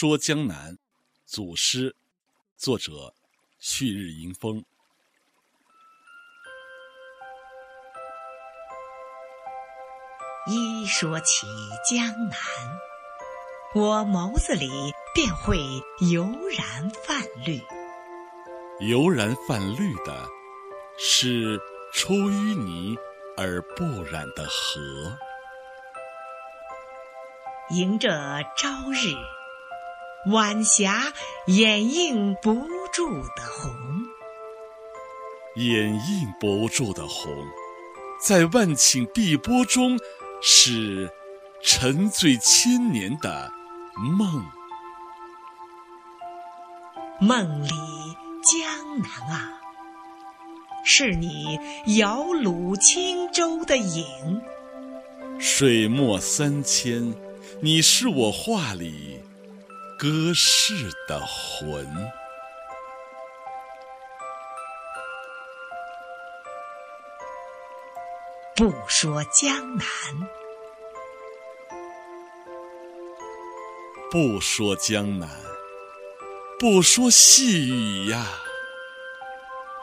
说江南，组诗，作者：旭日迎风。一说起江南，我眸子里便会油然泛绿。油然泛绿的，是出淤泥而不染的河。迎着朝日，晚霞掩映不住的红，掩映不住的红，在万顷碧波中，是沉醉千年的梦。梦里江南啊，是你摇橹轻舟的影。水墨三千。你是我画里隔世的魂。不说江南，不说江南，不说细雨呀，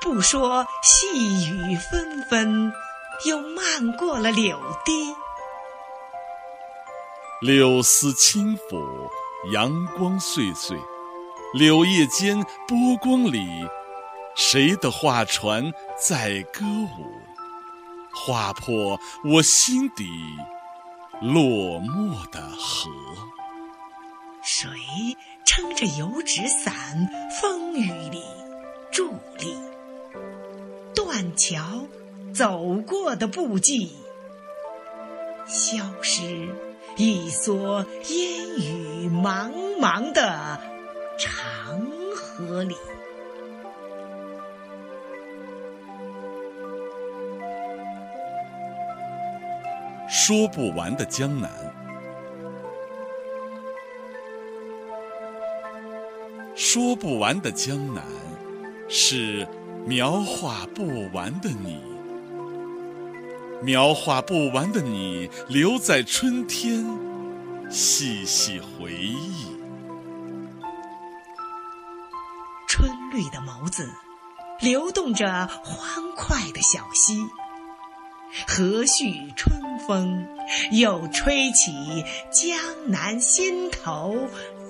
不说细雨纷纷，又漫过了柳堤。柳丝轻抚，阳光碎碎，柳叶间波光里，谁的画船在歌舞，划破我心底落寞的河。谁撑着油纸伞，风雨里伫立？断桥走过的步迹，消失。一蓑烟雨茫茫的长河里，说不完的江南，说不完的江南，是描画不完的你。描画不完的你，留在春天，细细回忆。春绿的眸子，流动着欢快的小溪。和煦春风，又吹起江南心头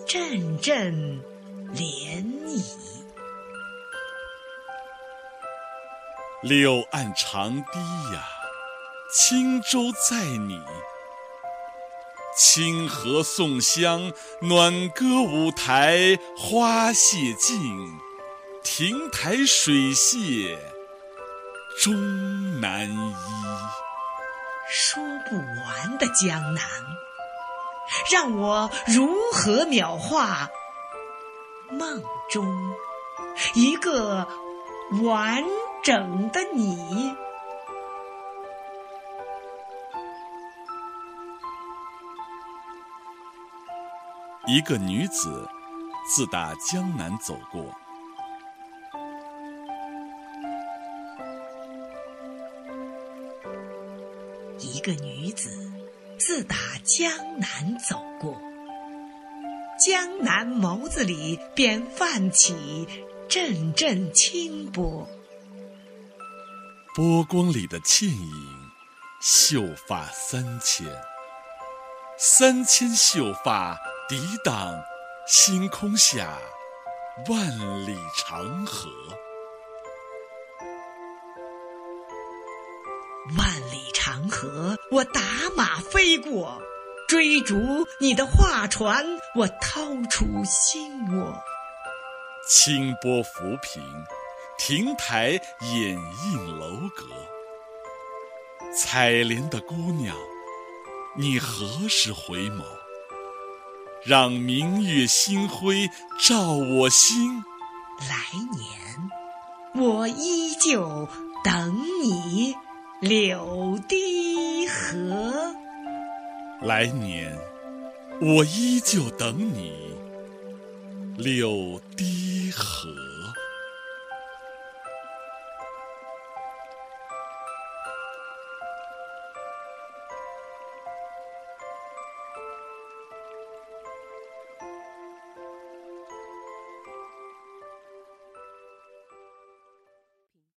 阵阵涟漪。柳岸长堤呀。轻舟载你，清河送香，暖歌舞台，花谢尽，亭台水榭终难依。说不完的江南，让我如何描画梦中一个完整的你？一个女子自打江南走过，一个女子自打江南走过，江南眸子里便泛起阵阵清波，波光里的倩影，秀发三千，三千秀发。抵挡星空下万里长河，万里长河，我打马飞过，追逐你的画船，我掏出心窝。清波浮萍，亭台掩映楼阁，采莲的姑娘，你何时回眸？让明月星辉照我心。来年，我依旧等你柳堤河。来年，我依旧等你柳堤河。